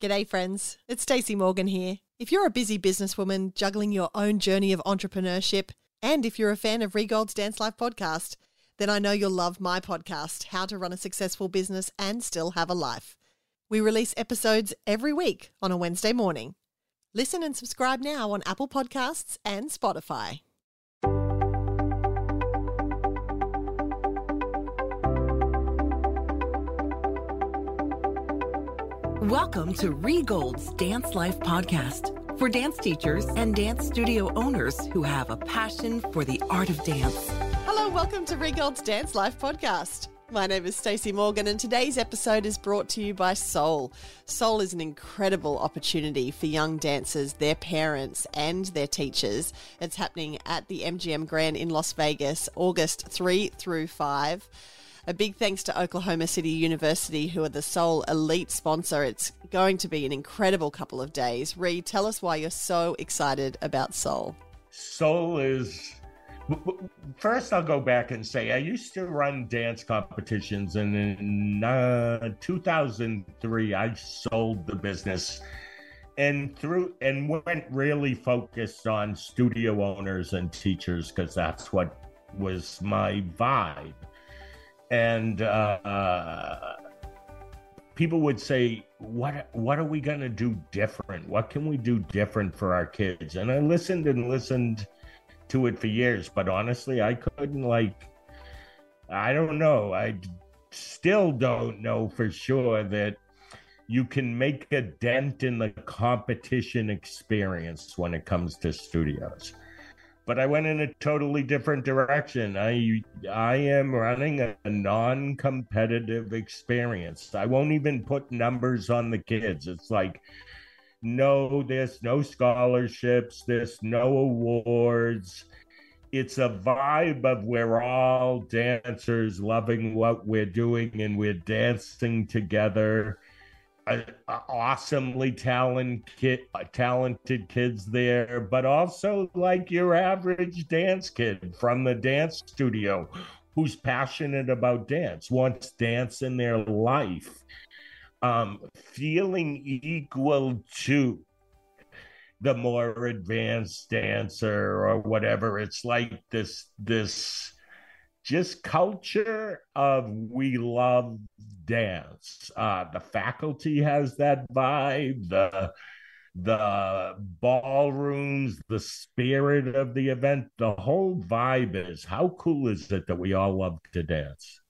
G'day, friends. It's Stacey Morgan here. If you're a busy businesswoman juggling your own journey of entrepreneurship, and if you're a fan of Rhee Gold's Dance Life podcast, then I know you'll love my podcast, How to Run a Successful Business and Still Have a Life. We release episodes every week on a Wednesday morning. Listen and subscribe now on Apple Podcasts and Spotify. Welcome to Rhee Gold's Dance Life podcast for dance teachers and dance studio owners who have a passion for the art of dance. Hello, welcome to Rhee Gold's Dance Life podcast. My name is Stacey Morgan, and today's episode is brought to you by Soul. Soul is an incredible opportunity for young dancers, their parents, and their teachers. It's happening at the MGM Grand in Las Vegas, August 3 through 5. A big thanks to Oklahoma City University, who are the Soul elite sponsor. It's going to be an incredible couple of days. Rhee, tell us why you're so excited about Soul. Soul is. First, I'll go back and say I used to run dance competitions, and in uh, 2003, I sold the business and through and went really focused on studio owners and teachers because that's what was my vibe and uh, people would say, "What what are we going to do different? What can we do different for our kids?" And I listened and listened to it for years, but honestly, I couldn't like. I don't know. I still don't know for sure that you can make a dent in the competition experience when it comes to studios but I went in a totally different direction. I I am running a, non-competitive experience. I won't even put numbers on the kids. It's like no this, no scholarships, this, no awards. It's a vibe of we're all dancers loving what we're doing and we're dancing together awesomely talented talented kids there, but also like your average dance kid from the dance studio who's passionate about dance, wants dance in their life, um, feeling equal to the more advanced dancer or whatever. It's like this this just culture of we love dance. Uh, the faculty has that vibe. The the ballrooms, the spirit of the event, the whole vibe is how cool is it that we all love to dance?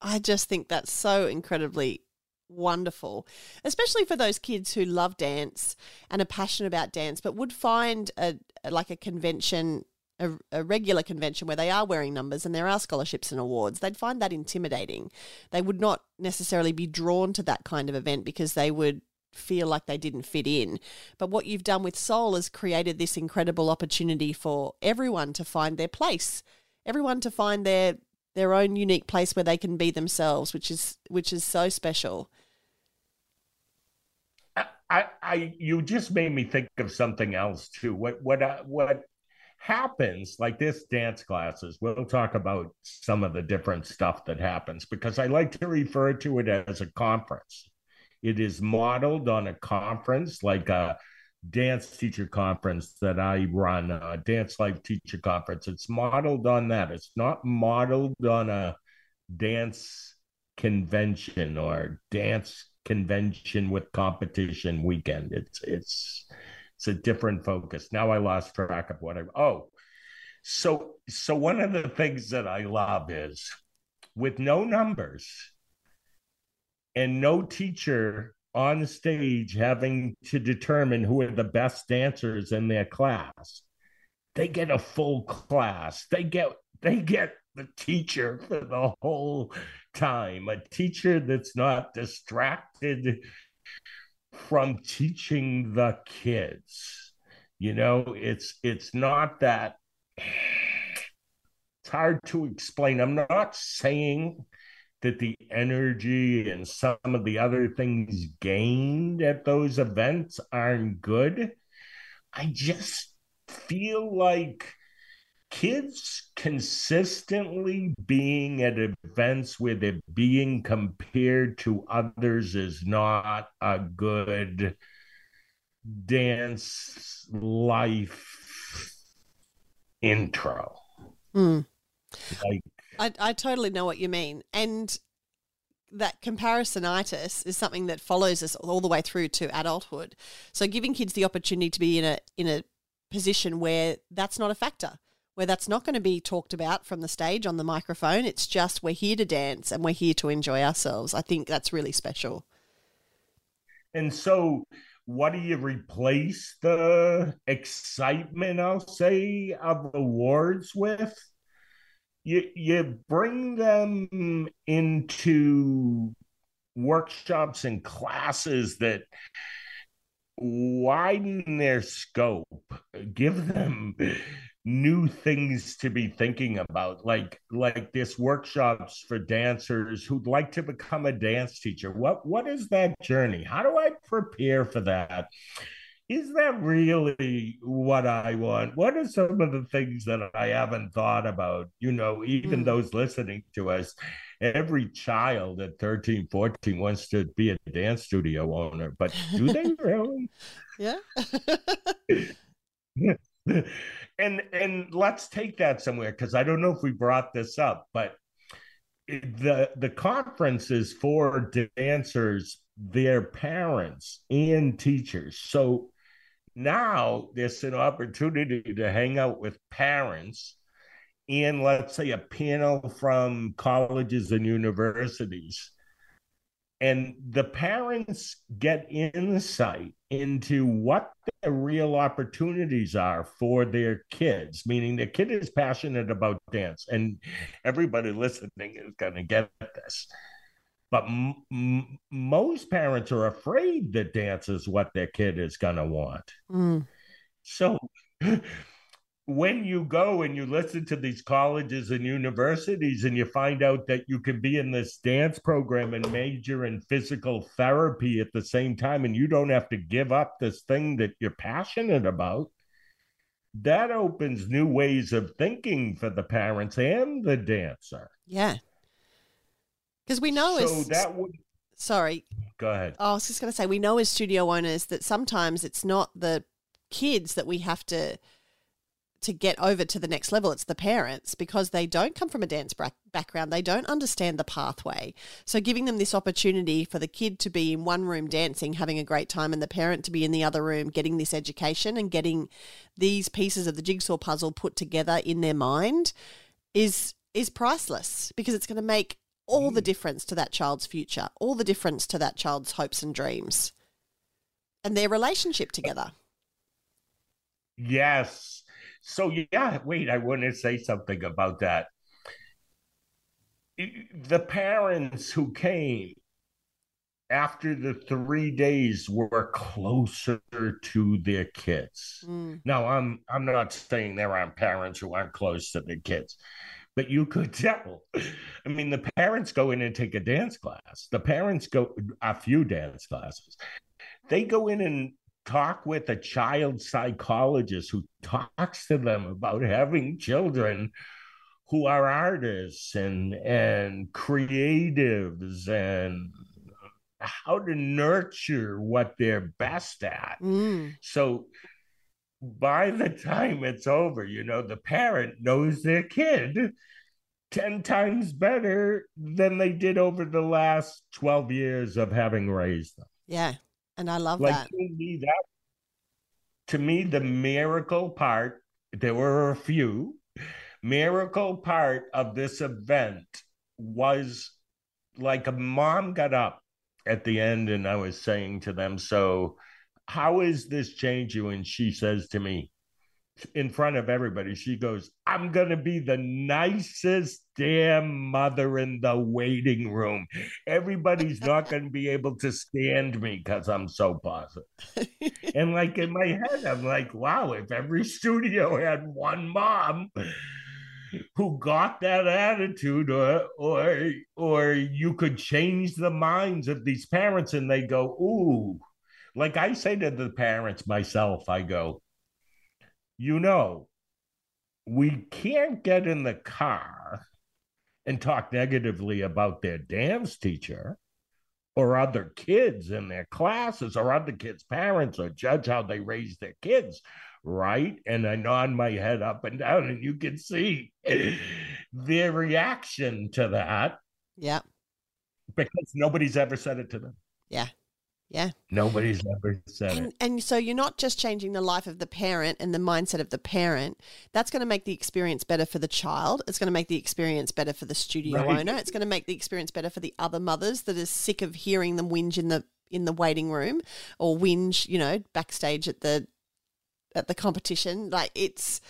I just think that's so incredibly wonderful, especially for those kids who love dance and are passionate about dance, but would find a like a convention a, a, regular convention where they are wearing numbers and there are scholarships and awards, they'd find that intimidating. They would not necessarily be drawn to that kind of event because they would feel like they didn't fit in. But what you've done with Soul has created this incredible opportunity for everyone to find their place, everyone to find their their own unique place where they can be themselves, which is which is so special. I, I, you just made me think of something else too. What, what, uh, what happens like this dance classes we'll talk about some of the different stuff that happens because i like to refer to it as a conference. It is modeled on a conference like a dance teacher conference that i run a dance life teacher conference. It's modeled on that. It's not modeled on a dance convention or dance convention with competition weekend. It's it's it's a different focus. Now I lost track of what I oh. So so one of the things that I love is with no numbers and no teacher on stage having to determine who are the best dancers in their class. They get a full class. They get they get the teacher for the whole time. A teacher that's not distracted from teaching the kids. You know, it's it's not that it's hard to explain. I'm not saying that the energy and some of the other things gained at those events aren't good. I just feel like kids consistently being at events where they're being compared to others is not a good dance life intro. Mm. Like, I, I totally know what you mean. And that comparisonitis is something that follows us all the way through to adulthood. So giving kids the opportunity to be in a in a position where that's not a factor, where that's not going to be talked about from the stage on the microphone. It's just we're here to dance and we're here to enjoy ourselves. I think that's really special. And so what do you replace the excitement, I'll say, of awards with? You you bring them into workshops and classes that widen their scope, give them new things to be thinking about like like this workshops for dancers who'd like to become a dance teacher. What what is that journey? How do i prepare for that? Is that really what i want? What are some of the things that i haven't thought about? You know even mm. those listening to us every child at 13 14 wants to be a dance studio owner but do they really? Yeah and and let's take that somewhere because I don't know if we brought this up, but the the conference is for dancers, their parents, and teachers. So now there's an opportunity to hang out with parents and let's say a panel from colleges and universities and the parents get insight into what the real opportunities are for their kids meaning the kid is passionate about dance and everybody listening is going to get this but m- m- most parents are afraid that dance is what their kid is going to want mm. so when you go and you listen to these colleges and universities and you find out that you can be in this dance program and major in physical therapy at the same time and you don't have to give up this thing that you're passionate about that opens new ways of thinking for the parents and the dancer. Yeah. Because we know so that would sorry. Go ahead. Oh, i was just going to say we know as studio owners that sometimes it's not the kids that we have to to get over to the next level. It's the parents because they don't come from a dance background. They don't understand the pathway. So, giving them this opportunity for the kid to be in one room dancing, having a great time, and the parent to be in the other room getting this education and getting these pieces of the jigsaw puzzle put together in their mind is is priceless because it's going to make all the mm. difference to that child's future, all the difference to that child's hopes and dreams and their relationship together. Yes. So yeah, wait, I want to say something about that. The parents who came after the three days were closer to their kids. Mm. Now I'm I'm not saying there aren't parents who aren't close to their kids, but you could tell. I mean, the parents go in and take a dance class. The parents go a few dance classes. They go in and talk with a child psychologist who talks to them about having children who are artists and and creatives and how to nurture what they're best at. Mm. So by the time it's over, you know, the parent knows their kid 10 times better than they did over the last 12 years of having raised them. Yeah. And I love like, that. To me, that. To me, the miracle part, there were a few, miracle part of this event was like a mom got up at the end and I was saying to them, So, how is this change you? And she says to me, in front of everybody. She goes, I'm going to be the nicest damn mother in the waiting room. Everybody's not going to be able to stand me because I'm so positive. and like in my head, I'm like, wow, if every studio had one mom who got that attitude or or or you could change the minds of these parents and they go ooh like i say to the parents myself i go you know, we can't get in the car and talk negatively about their dance teacher or other kids in their classes or other kids' parents or judge how they raise their kids, right? And I nod my head up and down, and you can see their reaction to that. Yeah. Because nobody's ever said it to them. Yeah. Yeah. Nobody's ever said and, it. And so you're not just changing the life of the parent and the mindset of the parent. That's going to make the experience better for the child. It's going to make the experience better for the studio Right. owner. It's going to make the experience better for the other mothers that are sick of hearing them whinge in the in the waiting room or whinge, you know, backstage at the at the competition. Like it's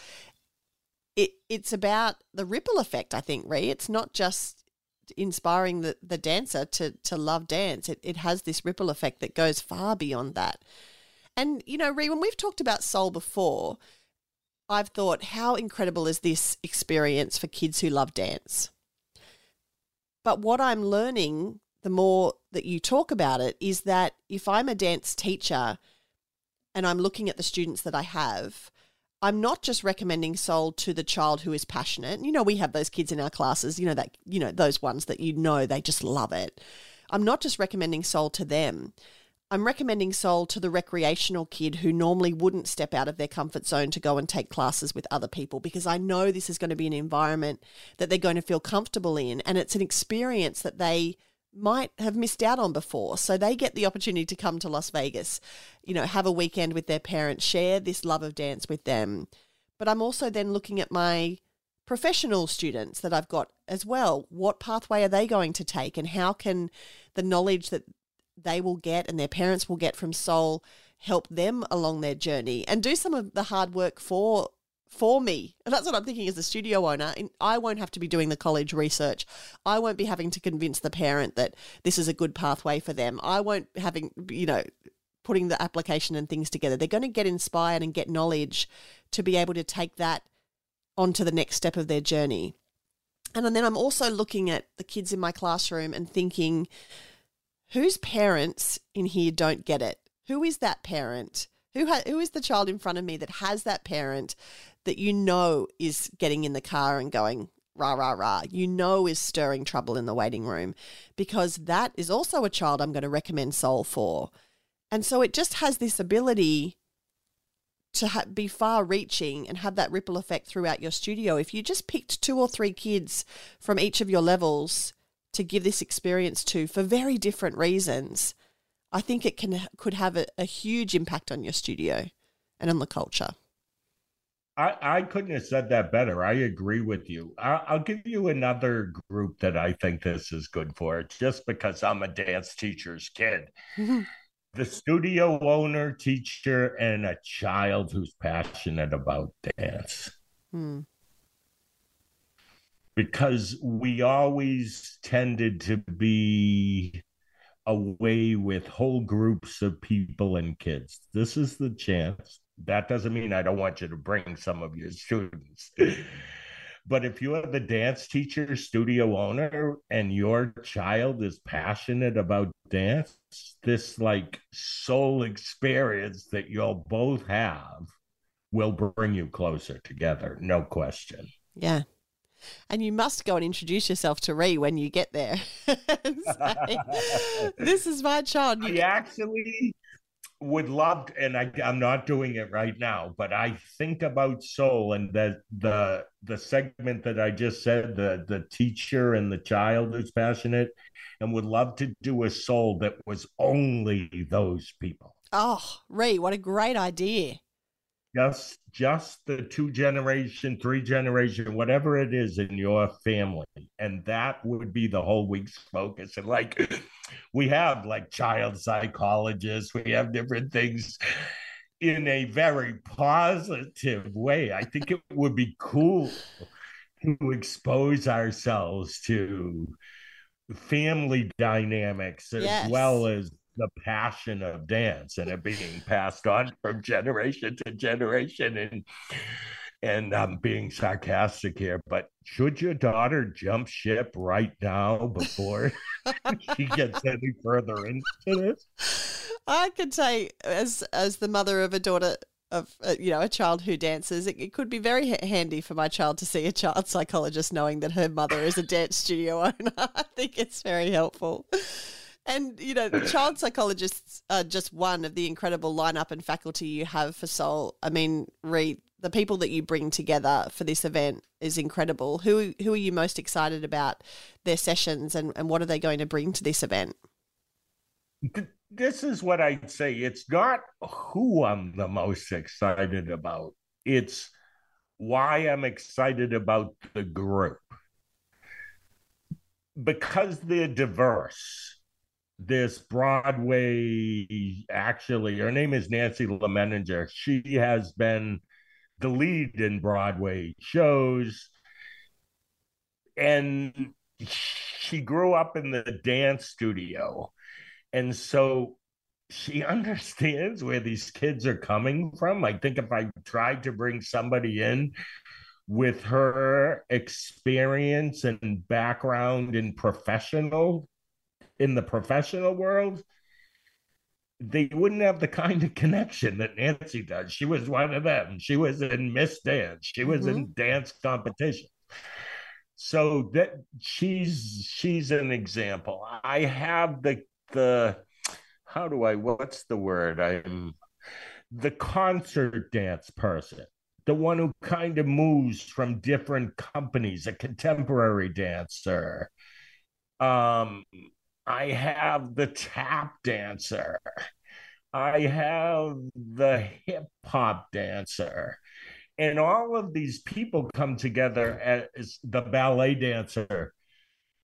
it it's about the ripple effect, I think, Rhee. It's not just inspiring the, the dancer to to love dance. It it has this ripple effect that goes far beyond that. And you know, Rhee, when we've talked about soul before, I've thought how incredible is this experience for kids who love dance. But what I'm learning the more that you talk about it is that if I'm a dance teacher and I'm looking at the students that I have, I'm not just recommending soul to the child who is passionate. You know, we have those kids in our classes, you know, that, you know, those ones that you know they just love it. I'm not just recommending soul to them. I'm recommending soul to the recreational kid who normally wouldn't step out of their comfort zone to go and take classes with other people because I know this is going to be an environment that they're going to feel comfortable in and it's an experience that they might have missed out on before. So they get the opportunity to come to Las Vegas, you know, have a weekend with their parents, share this love of dance with them. But I'm also then looking at my professional students that I've got as well. What pathway are they going to take and how can the knowledge that they will get and their parents will get from soul help them along their journey and do some of the hard work for for me. And that's what I'm thinking as a studio owner. I won't have to be doing the college research. I won't be having to convince the parent that this is a good pathway for them. I won't having, you know, putting the application and things together. They're going to get inspired and get knowledge to be able to take that onto the next step of their journey. And then I'm also looking at the kids in my classroom and thinking, whose parents in here don't get it? Who is that parent? Who ha- who is the child in front of me that has that parent that you know is getting in the car and going rah rah rah? You know is stirring trouble in the waiting room because that is also a child I'm going to recommend Soul for. And so it just has this ability to ha- be far reaching and have that ripple effect throughout your studio. If you just picked two or three kids from each of your levels to give this experience to for very different reasons, I think it can could have a, a huge impact on your studio and on the culture. I, I couldn't have said that better. I agree with you. I, I'll give you another group that I think this is good for, just because I'm a dance teacher's kid. the studio owner, teacher, and a child who's passionate about dance. Hmm. Because we always tended to be away with whole groups of people and kids. This is the chance. That doesn't mean I don't want you to bring some of your students. but if you are the dance teacher, studio owner, and your child is passionate about dance, this like soul experience that you'll both have will bring you closer together, no question. Yeah. And you must go and introduce yourself to Rhee when you get there. say, this is my child. I You- actually would love to, and I, I'm not doing it right now, but I think about soul and the the the segment that I just said, the the teacher and the child who's passionate, and would love to do a soul that was only those people. Oh, Rhee, what a great idea. Just just the two generation, three generation, whatever it is in your family. And that would be the whole week's focus. And like we have like child psychologists, we have different things in a very positive way. I think it would be cool to expose ourselves to family dynamics as Yes. well as the passion of dance and it being passed on from generation to generation and and I'm being sarcastic here, but should your daughter jump ship right now before she gets any further into this? I could say, as as the mother of a daughter of uh, you know a child who dances. It, it could be very handy for my child to see a child psychologist knowing that her mother is a dance studio owner. I think it's very helpful. And you know, child psychologists are just one of the incredible lineup and faculty you have for Soul. I mean, Reed, the people that you bring together for this event is incredible. Who who are you most excited about their sessions and, and what are they going to bring to this event? This is what I'd say. It's not who I'm the most excited about. It's why I'm excited about the group. Because they're diverse. This Broadway, actually, her name is Nancy Lemenager. She has been the lead in Broadway shows. And she grew up in the dance studio. And so she understands where these kids are coming from. I think if I tried to bring somebody in with her experience and background in professional in the professional world, they wouldn't have the kind of connection that Nancy does. She was one of them. She was in Miss Dance. She was mm-hmm. in dance competition. So that she's she's an example. I have the the how do I what's the word? I'm the concert dance person. The one who kind of moves from different companies, a contemporary dancer. Um, I have the tap dancer. I have the hip hop dancer. And all of these people come together as the ballet dancer,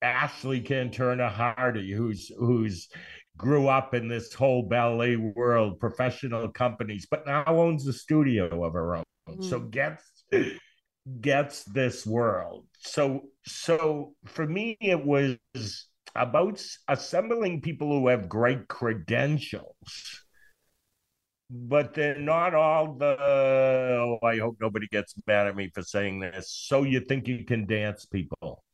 Ashley Canterna Hardy, who's who's grew up in this whole ballet world, professional companies, but now owns a studio of her own. Mm. So gets gets this world. So so for me it was about assembling people who have great credentials. But they're not all the oh i hope nobody gets mad at me for saying this. So you think you can dance people.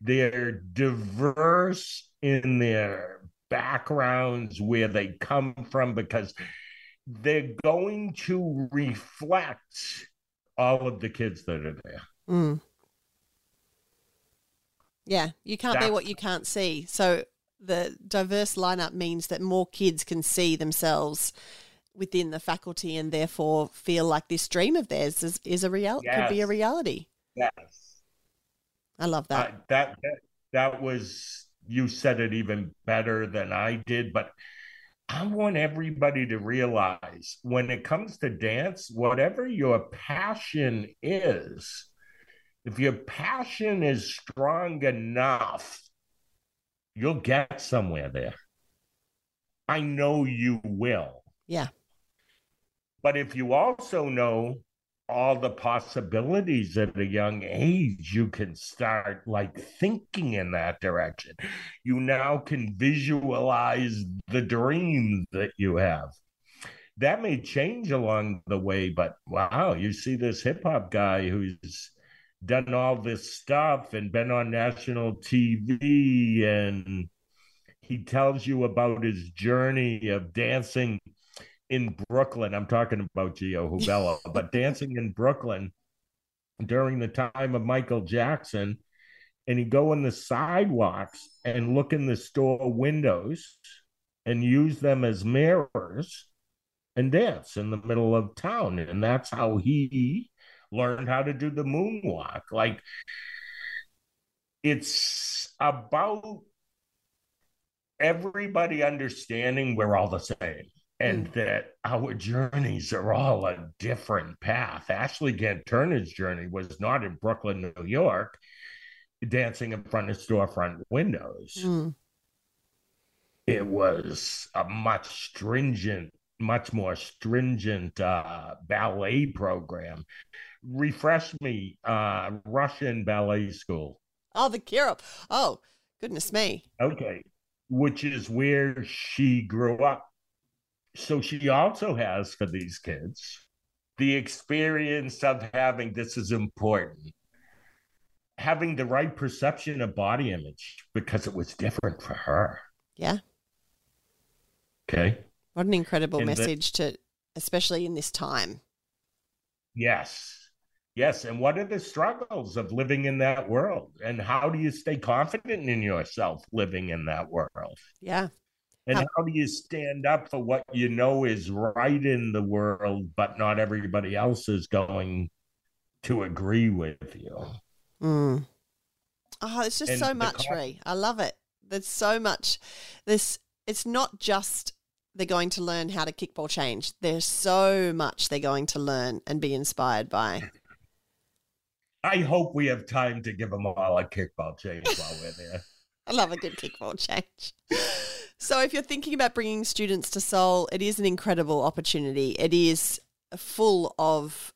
They're diverse in their backgrounds where they come from because they're going to reflect all of the kids that are there. Mm. Yeah, you can't That's, be what you can't see. So the diverse lineup means that more kids can see themselves within the faculty and therefore feel like this dream of theirs is, is a real yes. could be a reality. Yes. I love that. Uh, that. That that was you said it even better than I did, but I want everybody to realize when it comes to dance, whatever your passion is, if your passion is strong enough, you'll get somewhere there. I know you will. Yeah. But if you also know all the possibilities at a young age, you can start like thinking in that direction. You now can visualize the dreams that you have. That may change along the way, but wow, you see this hip hop guy who's done all this stuff and been on national TV and he tells you about his journey of dancing in Brooklyn. I'm talking about Gio Hubello, but dancing in Brooklyn during the time of Michael Jackson. And he'd go in the sidewalks and look in the store windows and use them as mirrors and dance in the middle of town. And that's how he learned how to do the moonwalk. Like it's about everybody understanding we're all the same and mm. that our journeys are all a different path. Ashley Canterna's journey was not in Brooklyn, New York, dancing in front of storefront windows. Mm. It was a much stringent, much more stringent uh, ballet program refresh me. Uh, Russian ballet school. Oh, the Kirov. Oh, goodness me. Okay, which is where she grew up. So she also has for these kids the experience of having this is important having the right perception of body image because it was different for her. Yeah. Okay. What an incredible and message to, especially in this time Yes. Yes. And what are the struggles of living in that world? And how do you stay confident in yourself living in that world? Yeah. And how, how do you stand up for what you know is right in the world, but not everybody else is going to agree with you? Mm. Oh, it's just and so much, Ray. I love it. There's so much. This it's not just they're going to learn how to kickball change. There's so much they're going to learn and be inspired by. I hope we have time to give them all a kickball change while we're there. I love a good kickball change. So, if you're thinking about bringing students to Soul, it is an incredible opportunity. It is full of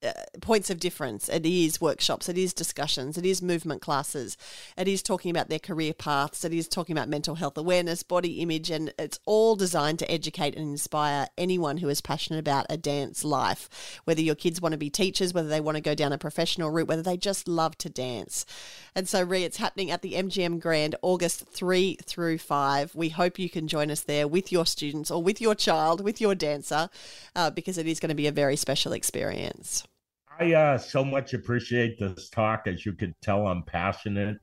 uh, points of difference. It is workshops, it is discussions, it is movement classes, it is talking about their career paths, it is talking about mental health awareness, body image, and it's all designed to educate and inspire anyone who is passionate about a dance life. Whether your kids want to be teachers, whether they want to go down a professional route, whether they just love to dance. And so, Rhee, it's happening at the MGM Grand August 3 through 5. We hope you can join us there with your students or with your child, with your dancer, uh, because it is going to be a very special experience. I uh, so much appreciate this talk. As you could tell, I'm passionate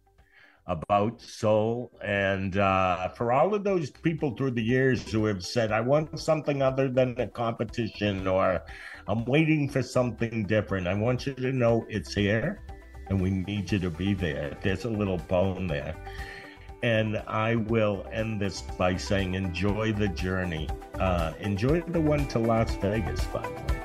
about soul. And uh, for all of those people through the years who have said, I want something other than a competition or I'm waiting for something different, I want you to know it's here and we need you to be there. There's a little bone there. And I will end this by saying, enjoy the journey. Uh, enjoy the one to Las Vegas, by the way.